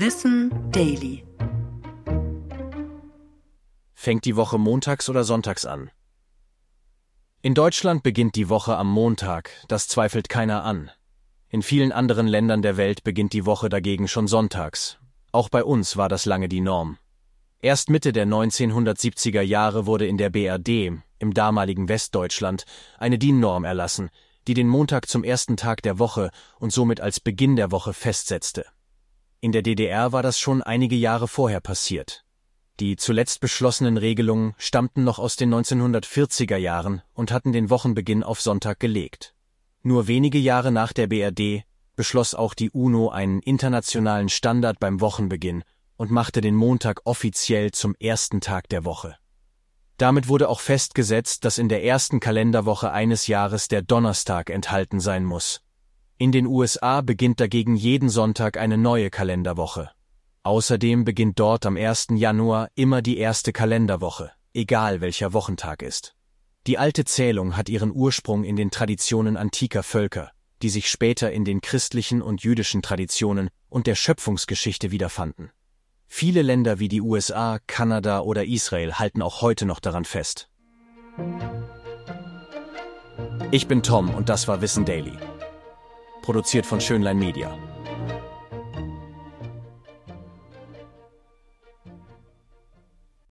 Wissen Daily. Fängt die Woche montags oder sonntags an? In Deutschland beginnt die Woche am Montag, das zweifelt keiner an. In vielen anderen Ländern der Welt beginnt die Woche dagegen schon sonntags. Auch bei uns war das lange die Norm. Erst Mitte der 1970er Jahre wurde in der BRD, im damaligen Westdeutschland, eine DIN-Norm erlassen, die den Montag zum ersten Tag der Woche und somit als Beginn der Woche festsetzte. In der DDR war das schon einige Jahre vorher passiert. Die zuletzt beschlossenen Regelungen stammten noch aus den 1940er Jahren und hatten den Wochenbeginn auf Sonntag gelegt. Nur wenige Jahre nach der BRD beschloss auch die UNO einen internationalen Standard beim Wochenbeginn und machte den Montag offiziell zum ersten Tag der Woche. Damit wurde auch festgesetzt, dass in der ersten Kalenderwoche eines Jahres der Donnerstag enthalten sein muss. In den USA beginnt dagegen jeden Sonntag eine neue Kalenderwoche. Außerdem beginnt dort am 1. Januar immer die erste Kalenderwoche, egal welcher Wochentag ist. Die alte Zählung hat ihren Ursprung in den Traditionen antiker Völker, die sich später in den christlichen und jüdischen Traditionen und der Schöpfungsgeschichte wiederfanden. Viele Länder wie die USA, Kanada oder Israel halten auch heute noch daran fest. Ich bin Tom und das war Wissen Daily produziert von Schönlein Media.